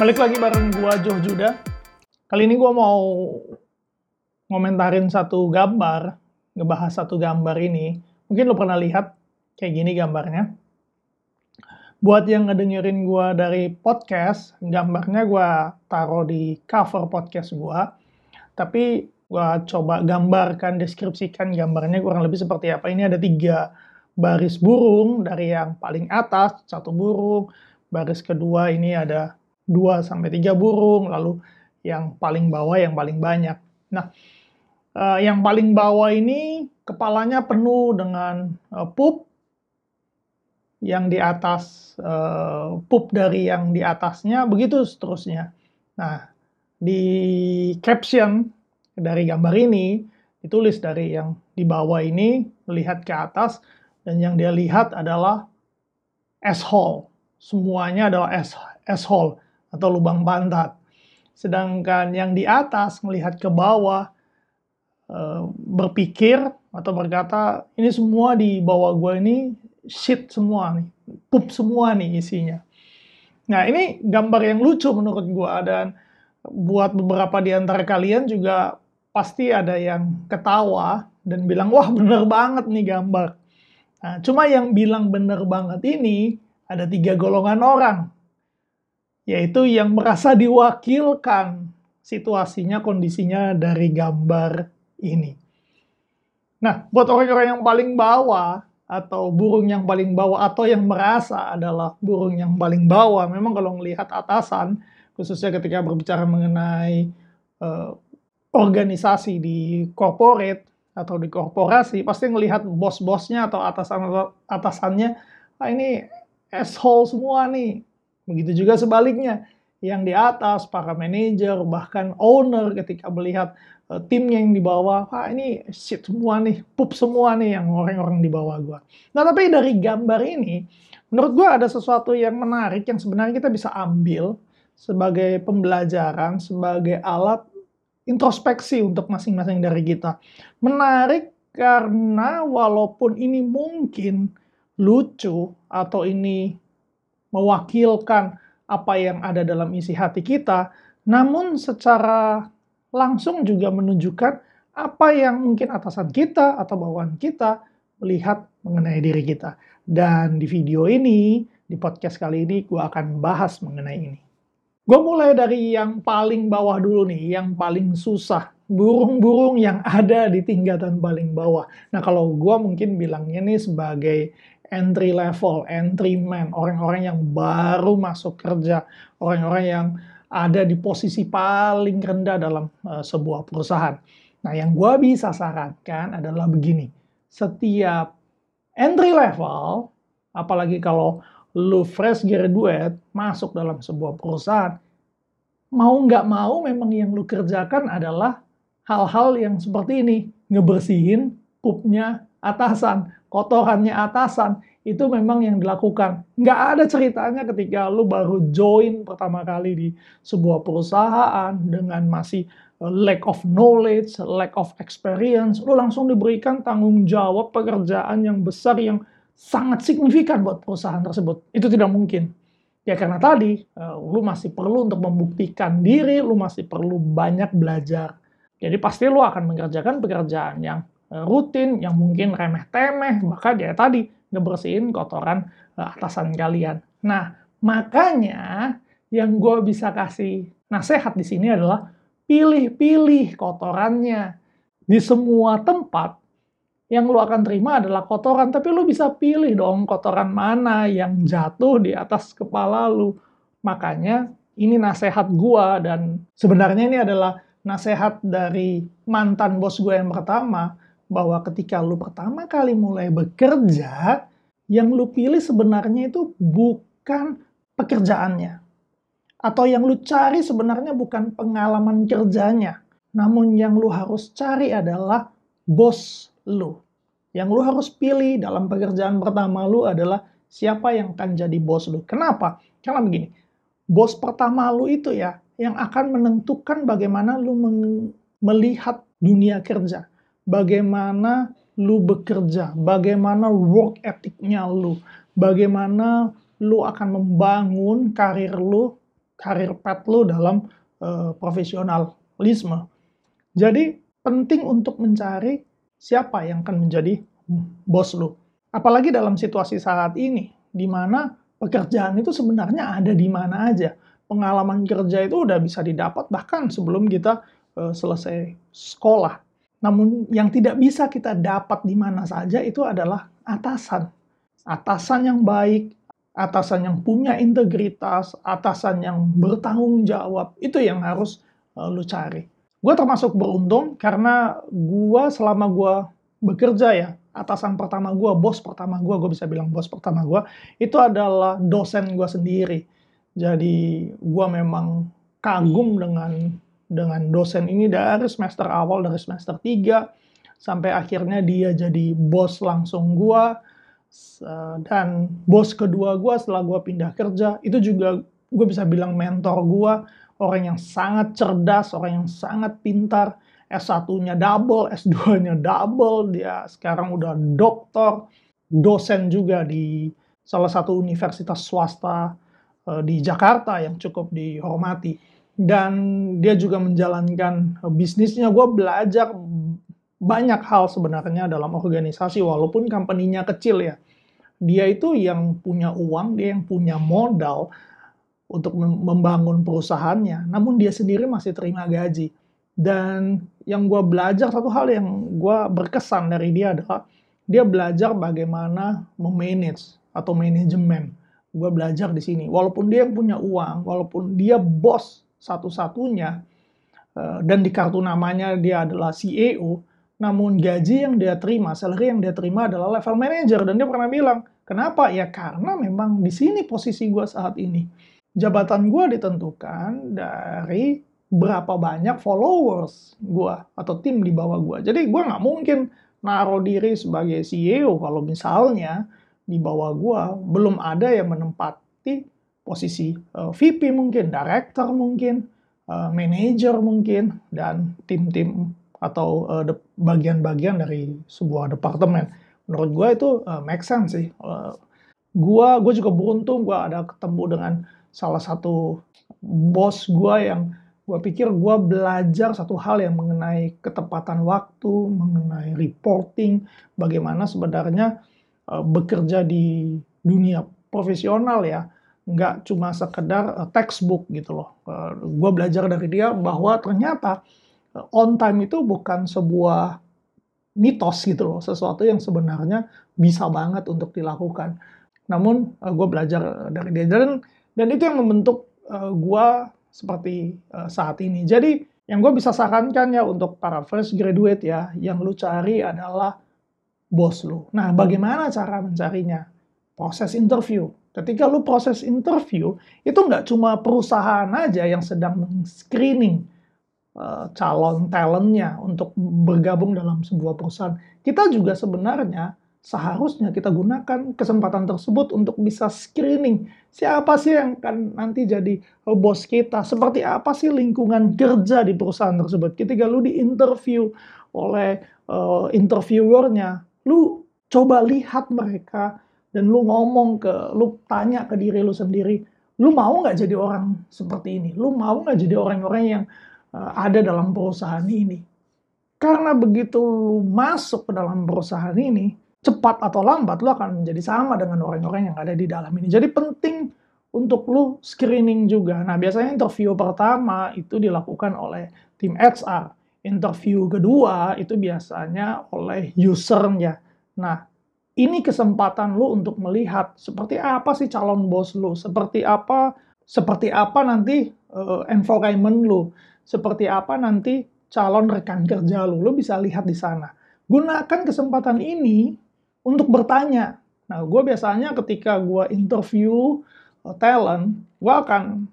Balik lagi bareng gua Joh Juda. Kali ini gua mau ngomentarin satu gambar, ngebahas satu gambar ini. Mungkin lo pernah lihat kayak gini gambarnya. Buat yang ngedengerin gua dari podcast, gambarnya gua taruh di cover podcast gua. Tapi gua coba gambarkan, deskripsikan gambarnya kurang lebih seperti apa. Ini ada tiga baris burung dari yang paling atas, satu burung, baris kedua ini ada 2 sampai 3 burung, lalu yang paling bawah yang paling banyak. Nah, uh, yang paling bawah ini kepalanya penuh dengan uh, pup, yang di atas uh, pup dari yang di atasnya, begitu seterusnya. Nah, di caption dari gambar ini ditulis dari yang di bawah ini melihat ke atas dan yang dia lihat adalah asshole. Semuanya adalah asshole atau lubang pantat. Sedangkan yang di atas melihat ke bawah eh, berpikir atau berkata ini semua di bawah gue ini shit semua nih, pup semua nih isinya. Nah ini gambar yang lucu menurut gue dan buat beberapa di antara kalian juga pasti ada yang ketawa dan bilang wah bener banget nih gambar. Nah, cuma yang bilang bener banget ini ada tiga golongan orang yaitu yang merasa diwakilkan situasinya, kondisinya dari gambar ini. Nah, buat orang-orang yang paling bawah, atau burung yang paling bawah, atau yang merasa adalah burung yang paling bawah, memang kalau melihat atasan, khususnya ketika berbicara mengenai uh, organisasi di corporate atau di korporasi, pasti melihat bos-bosnya atau atasan atasannya, ah ini asshole semua nih, Begitu juga sebaliknya, yang di atas, para manajer, bahkan owner ketika melihat uh, timnya yang di bawah, wah ini shit semua nih, pup semua nih yang orang-orang di bawah gua. Nah tapi dari gambar ini, menurut gua ada sesuatu yang menarik yang sebenarnya kita bisa ambil sebagai pembelajaran, sebagai alat introspeksi untuk masing-masing dari kita. Menarik karena walaupun ini mungkin lucu atau ini mewakilkan apa yang ada dalam isi hati kita, namun secara langsung juga menunjukkan apa yang mungkin atasan kita atau bawahan kita melihat mengenai diri kita. Dan di video ini, di podcast kali ini, gue akan bahas mengenai ini. Gue mulai dari yang paling bawah dulu nih, yang paling susah. Burung-burung yang ada di tingkatan paling bawah. Nah kalau gue mungkin bilangnya nih sebagai entry level, entry man, orang-orang yang baru masuk kerja, orang-orang yang ada di posisi paling rendah dalam uh, sebuah perusahaan. Nah, yang gue bisa sarankan adalah begini. Setiap entry level, apalagi kalau lu fresh graduate masuk dalam sebuah perusahaan, mau nggak mau memang yang lu kerjakan adalah hal-hal yang seperti ini. Ngebersihin pupnya atasan, kotorannya atasan, itu memang yang dilakukan. Nggak ada ceritanya ketika lu baru join pertama kali di sebuah perusahaan dengan masih uh, lack of knowledge, lack of experience, lu langsung diberikan tanggung jawab pekerjaan yang besar yang sangat signifikan buat perusahaan tersebut. Itu tidak mungkin. Ya karena tadi, uh, lu masih perlu untuk membuktikan diri, lu masih perlu banyak belajar. Jadi pasti lu akan mengerjakan pekerjaan yang rutin, yang mungkin remeh-temeh, bahkan ya tadi, ngebersihin kotoran uh, atasan kalian. Nah, makanya yang gue bisa kasih nasihat di sini adalah pilih-pilih kotorannya. Di semua tempat yang lu akan terima adalah kotoran, tapi lu bisa pilih dong kotoran mana yang jatuh di atas kepala lu. Makanya ini nasihat gue dan sebenarnya ini adalah nasihat dari mantan bos gue yang pertama bahwa ketika lu pertama kali mulai bekerja, yang lu pilih sebenarnya itu bukan pekerjaannya. Atau yang lu cari sebenarnya bukan pengalaman kerjanya. Namun yang lu harus cari adalah bos lu. Yang lu harus pilih dalam pekerjaan pertama lu adalah siapa yang akan jadi bos lu. Kenapa? Karena begini, bos pertama lu itu ya yang akan menentukan bagaimana lu melihat dunia kerja bagaimana lu bekerja, bagaimana work ethicnya lu, bagaimana lu akan membangun karir lu karir path lo dalam uh, profesionalisme. Jadi penting untuk mencari siapa yang akan menjadi bos lo. Apalagi dalam situasi saat ini, di mana pekerjaan itu sebenarnya ada di mana aja. Pengalaman kerja itu udah bisa didapat bahkan sebelum kita uh, selesai sekolah. Namun yang tidak bisa kita dapat di mana saja itu adalah atasan. Atasan yang baik, atasan yang punya integritas, atasan yang bertanggung jawab, itu yang harus uh, lu cari. Gue termasuk beruntung karena gue selama gue bekerja ya, atasan pertama gue, bos pertama gue, gue bisa bilang bos pertama gue, itu adalah dosen gue sendiri. Jadi gue memang kagum dengan dengan dosen ini dari semester awal, dari semester 3, sampai akhirnya dia jadi bos langsung gue, dan bos kedua gue setelah gue pindah kerja itu juga gue bisa bilang mentor gue orang yang sangat cerdas orang yang sangat pintar. S1-nya double S2-nya double dia sekarang udah doktor dosen juga di salah satu universitas swasta uh, di Jakarta yang cukup dihormati dan dia juga menjalankan bisnisnya gue belajar banyak hal sebenarnya dalam organisasi walaupun company-nya kecil ya. Dia itu yang punya uang, dia yang punya modal untuk membangun perusahaannya, namun dia sendiri masih terima gaji. Dan yang gue belajar, satu hal yang gue berkesan dari dia adalah dia belajar bagaimana memanage atau manajemen. Gue belajar di sini. Walaupun dia yang punya uang, walaupun dia bos satu-satunya, eh, dan di kartu namanya dia adalah CEO, namun gaji yang dia terima, salary yang dia terima adalah level manager. Dan dia pernah bilang, kenapa? Ya karena memang di sini posisi gue saat ini. Jabatan gue ditentukan dari berapa banyak followers gue atau tim di bawah gue. Jadi gue nggak mungkin naruh diri sebagai CEO kalau misalnya di bawah gue belum ada yang menempati posisi uh, eh, VP mungkin, director mungkin, uh, manager mungkin, dan tim-tim atau uh, bagian-bagian dari sebuah departemen. Menurut gue itu uh, make sense sih. Uh, gue gue juga beruntung gue ada ketemu dengan salah satu bos gue yang gue pikir gue belajar satu hal yang mengenai ketepatan waktu, mengenai reporting, bagaimana sebenarnya uh, bekerja di dunia profesional ya, nggak cuma sekedar uh, textbook gitu loh. Uh, gue belajar dari dia bahwa ternyata on time itu bukan sebuah mitos gitu loh, sesuatu yang sebenarnya bisa banget untuk dilakukan. Namun gue belajar dari dia dan dan itu yang membentuk gue seperti saat ini. Jadi yang gue bisa sarankan ya untuk para fresh graduate ya, yang lu cari adalah bos lu. Nah, bagaimana cara mencarinya? Proses interview. Ketika lu proses interview, itu nggak cuma perusahaan aja yang sedang screening Eh, calon talentnya untuk bergabung dalam sebuah perusahaan. Kita juga sebenarnya seharusnya kita gunakan kesempatan tersebut untuk bisa screening siapa sih yang akan nanti jadi bos kita, seperti apa sih lingkungan kerja di perusahaan tersebut. Ketika lu di interview oleh uh, interviewernya, lu coba lihat mereka dan lu ngomong ke, lu tanya ke diri lu sendiri, lu mau nggak jadi orang seperti ini? Lu mau nggak jadi orang-orang yang Eh, ada dalam perusahaan ini. Karena begitu lu masuk ke dalam perusahaan ini, cepat atau lambat lu akan menjadi sama dengan orang-orang yang ada di dalam ini. Jadi penting untuk lu screening juga. Nah, biasanya interview pertama itu dilakukan oleh tim HR. Interview kedua itu biasanya oleh usernya. Nah, ini kesempatan lu untuk melihat seperti apa sih calon bos lu, seperti apa seperti apa nanti uh, environment lu, seperti apa nanti calon rekan kerja lu. Lu bisa lihat di sana. Gunakan kesempatan ini untuk bertanya. Nah, gue biasanya ketika gue interview uh, talent, gue akan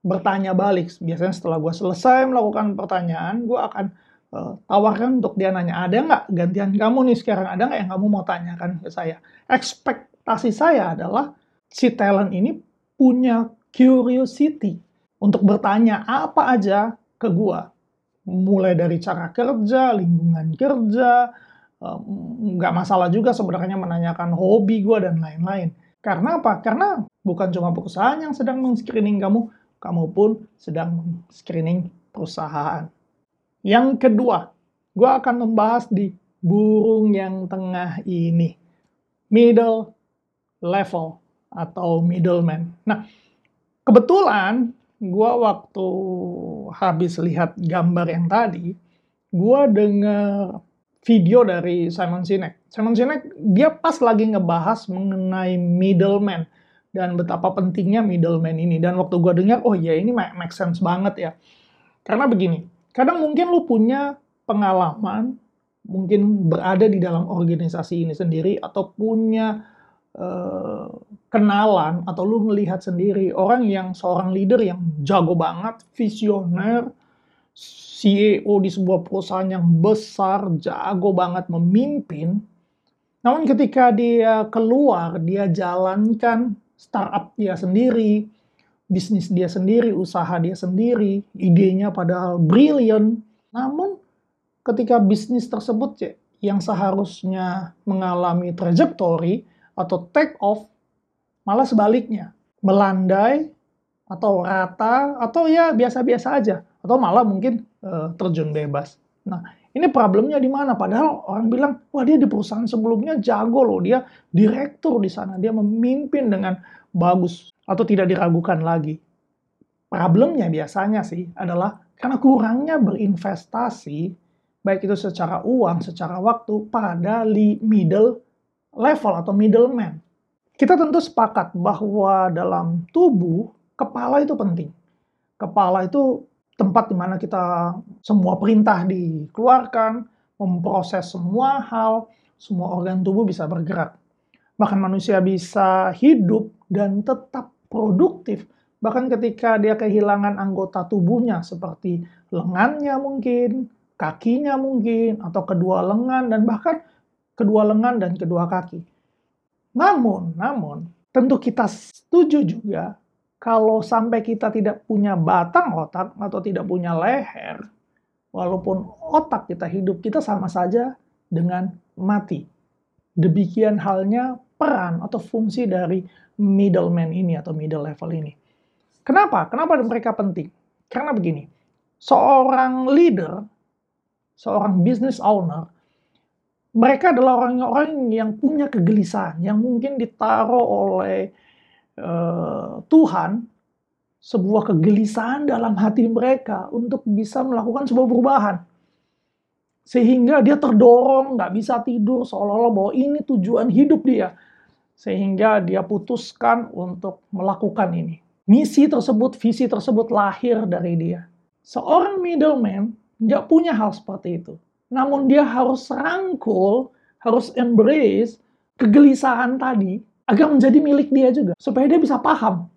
bertanya balik. Biasanya setelah gue selesai melakukan pertanyaan, gue akan uh, tawarkan untuk dia nanya, ada nggak gantian kamu nih sekarang? Ada nggak yang kamu mau tanyakan ke saya? Ekspektasi saya adalah si talent ini punya curiosity untuk bertanya apa aja ke gua. Mulai dari cara kerja, lingkungan kerja, nggak masalah juga sebenarnya menanyakan hobi gua dan lain-lain. Karena apa? Karena bukan cuma perusahaan yang sedang men-screening kamu, kamu pun sedang screening perusahaan. Yang kedua, gue akan membahas di burung yang tengah ini. Middle level atau middleman. Nah, kebetulan gue waktu habis lihat gambar yang tadi, gue dengar video dari Simon Sinek. Simon Sinek dia pas lagi ngebahas mengenai middleman dan betapa pentingnya middleman ini. Dan waktu gue dengar, oh ya ini make sense banget ya. Karena begini, kadang mungkin lu punya pengalaman, mungkin berada di dalam organisasi ini sendiri, atau punya uh, kenalan, atau lu melihat sendiri orang yang seorang leader yang jago banget, visioner, CEO di sebuah perusahaan yang besar, jago banget memimpin, namun ketika dia keluar, dia jalankan startup dia sendiri, bisnis dia sendiri, usaha dia sendiri, idenya padahal brilliant. Namun ketika bisnis tersebut ya, yang seharusnya mengalami trajectory atau take off, malah sebaliknya, melandai atau rata atau ya biasa-biasa aja atau malah mungkin uh, terjun bebas. Nah, ini problemnya di mana? Padahal orang bilang, wah dia di perusahaan sebelumnya jago loh, dia direktur di sana, dia memimpin dengan bagus atau tidak diragukan lagi. Problemnya biasanya sih adalah karena kurangnya berinvestasi, baik itu secara uang, secara waktu, pada middle level atau middleman. Kita tentu sepakat bahwa dalam tubuh, kepala itu penting. Kepala itu tempat di mana kita semua perintah dikeluarkan, memproses semua hal, semua organ tubuh bisa bergerak. Bahkan manusia bisa hidup dan tetap produktif. Bahkan ketika dia kehilangan anggota tubuhnya seperti lengannya mungkin, kakinya mungkin, atau kedua lengan dan bahkan kedua lengan dan kedua kaki. Namun, namun, tentu kita setuju juga kalau sampai kita tidak punya batang otak atau tidak punya leher, walaupun otak kita hidup, kita sama saja dengan mati. Demikian halnya peran atau fungsi dari middleman ini atau middle level ini. Kenapa? Kenapa mereka penting? Karena begini, seorang leader, seorang business owner, mereka adalah orang-orang yang punya kegelisahan, yang mungkin ditaruh oleh Eh, Tuhan sebuah kegelisahan dalam hati mereka untuk bisa melakukan sebuah perubahan. Sehingga dia terdorong, nggak bisa tidur, seolah-olah bahwa ini tujuan hidup dia. Sehingga dia putuskan untuk melakukan ini. Misi tersebut, visi tersebut lahir dari dia. Seorang middleman nggak punya hal seperti itu. Namun dia harus rangkul, harus embrace kegelisahan tadi agar menjadi milik dia juga supaya dia bisa paham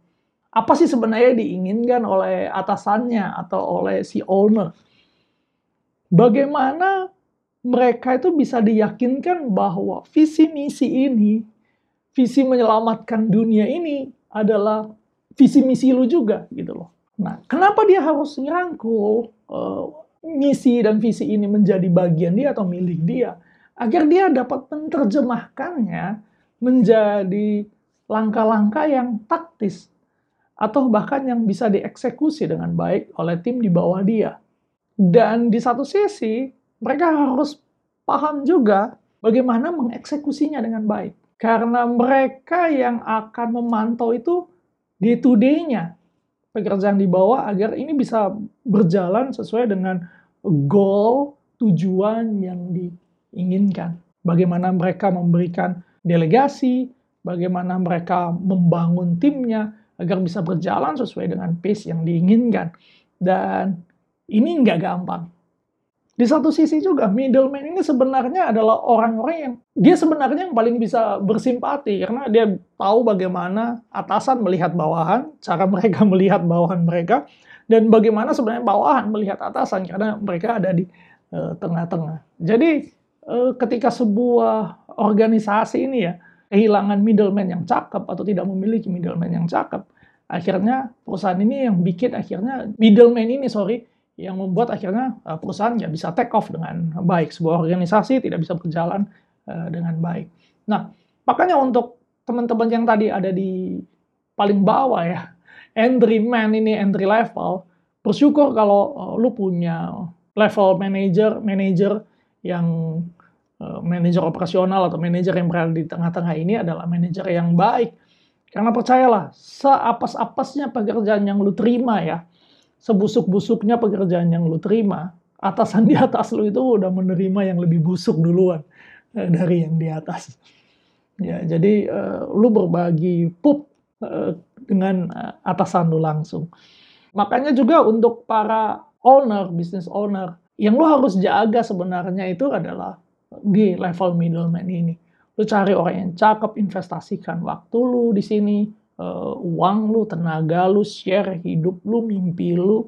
apa sih sebenarnya diinginkan oleh atasannya atau oleh si owner. Bagaimana mereka itu bisa diyakinkan bahwa visi misi ini, visi menyelamatkan dunia ini adalah visi misi lu juga gitu loh. Nah, kenapa dia harus ngerangkul uh, misi dan visi ini menjadi bagian dia atau milik dia? Agar dia dapat menerjemahkannya menjadi langkah-langkah yang taktis atau bahkan yang bisa dieksekusi dengan baik oleh tim di bawah dia. Dan di satu sisi, mereka harus paham juga bagaimana mengeksekusinya dengan baik. Karena mereka yang akan memantau itu day to day-nya pekerjaan di bawah agar ini bisa berjalan sesuai dengan goal, tujuan yang diinginkan. Bagaimana mereka memberikan delegasi, bagaimana mereka membangun timnya agar bisa berjalan sesuai dengan pace yang diinginkan. Dan ini nggak gampang. Di satu sisi juga, middleman ini sebenarnya adalah orang-orang yang dia sebenarnya yang paling bisa bersimpati karena dia tahu bagaimana atasan melihat bawahan, cara mereka melihat bawahan mereka, dan bagaimana sebenarnya bawahan melihat atasan karena mereka ada di eh, tengah-tengah. Jadi uh, ketika sebuah organisasi ini ya kehilangan middleman yang cakep atau tidak memiliki middleman yang cakep, akhirnya perusahaan ini yang bikin akhirnya middleman ini sorry yang membuat akhirnya uh, perusahaan nggak bisa take off dengan baik, sebuah organisasi tidak bisa berjalan uh, dengan baik. Nah, makanya untuk teman-teman yang tadi ada di paling bawah ya, entry man ini entry level, bersyukur kalau uh, lu punya level manager, manager yang manajer operasional atau manajer yang berada di tengah-tengah ini adalah manajer yang baik. Karena percayalah, seapas-apasnya pekerjaan yang lu terima ya, sebusuk-busuknya pekerjaan yang lu terima, atasan di atas lu itu udah menerima yang lebih busuk duluan uh, dari yang di atas. Ya, jadi uh, lu berbagi pup uh, dengan atasan lu langsung. Makanya juga untuk para owner, business owner, yang lu harus jaga sebenarnya itu adalah di level middleman ini. Lu cari orang yang cakep, investasikan waktu lu di sini, uh, uang lu, tenaga lu, share hidup lu, mimpi lu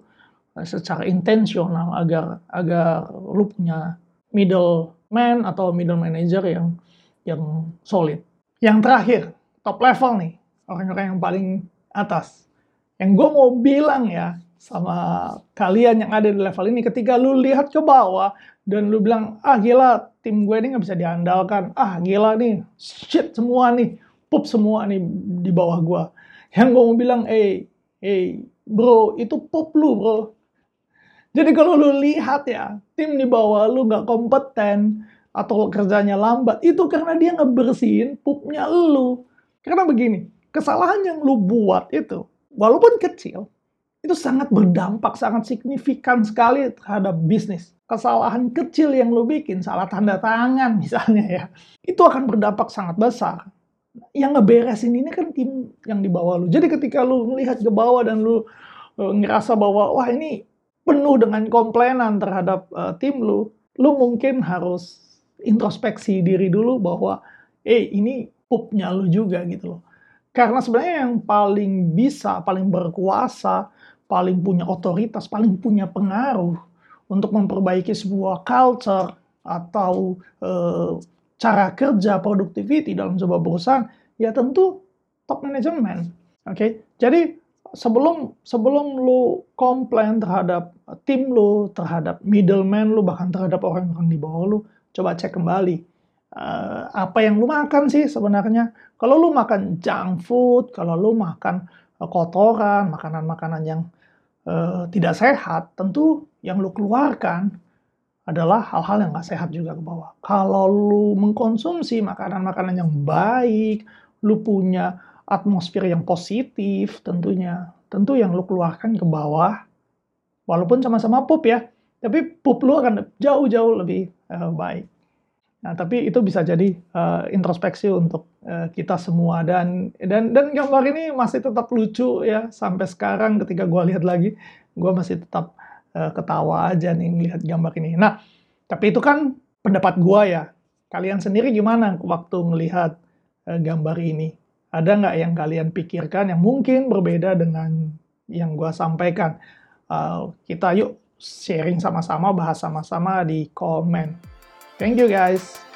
uh, secara intensional agar agar lu punya middleman atau middle manager yang yang solid. Yang terakhir, top level nih, orang-orang yang paling atas. Yang gue mau bilang ya, sama kalian yang ada di level ini ketika lu lihat ke bawah dan lu bilang ah gila tim gue ini nggak bisa diandalkan ah gila nih shit semua nih pup semua nih di bawah gue yang gue mau bilang eh hey, bro itu pup lu bro jadi kalau lu lihat ya tim di bawah lu nggak kompeten atau kerjanya lambat itu karena dia ngebersihin pupnya lu karena begini kesalahan yang lu buat itu walaupun kecil itu sangat berdampak, sangat signifikan sekali terhadap bisnis. Kesalahan kecil yang lo bikin, salah tanda tangan misalnya ya, itu akan berdampak sangat besar. Yang ngeberesin ini kan tim yang di bawah lo. Jadi ketika lo melihat ke bawah dan lo uh, ngerasa bahwa wah ini penuh dengan komplainan terhadap uh, tim lo, lo mungkin harus introspeksi diri dulu bahwa eh ini pupnya lo juga gitu loh. Karena sebenarnya yang paling bisa, paling berkuasa, paling punya otoritas, paling punya pengaruh untuk memperbaiki sebuah culture atau e, cara kerja productivity dalam sebuah perusahaan, ya tentu top management. Oke, okay? jadi sebelum sebelum lu komplain terhadap tim lu, terhadap middleman lu, bahkan terhadap orang-orang di bawah lu, coba cek kembali uh, apa yang lu makan sih sebenarnya. Kalau lu makan junk food, kalau lu makan kotoran, makanan-makanan yang uh, tidak sehat, tentu yang lu keluarkan adalah hal-hal yang gak sehat juga ke bawah. Kalau lu mengkonsumsi makanan-makanan yang baik, lu punya atmosfer yang positif tentunya, tentu yang lu keluarkan ke bawah, walaupun sama-sama pup ya, tapi pup lu akan jauh-jauh lebih uh, baik. Nah, tapi itu bisa jadi uh, introspeksi untuk uh, kita semua dan dan dan gambar ini masih tetap lucu ya sampai sekarang ketika gue lihat lagi, gue masih tetap uh, ketawa aja nih melihat gambar ini. Nah, tapi itu kan pendapat gue ya. Kalian sendiri gimana waktu melihat uh, gambar ini? Ada nggak yang kalian pikirkan yang mungkin berbeda dengan yang gue sampaikan? Uh, kita yuk sharing sama-sama, bahas sama-sama di komen. Thank you guys.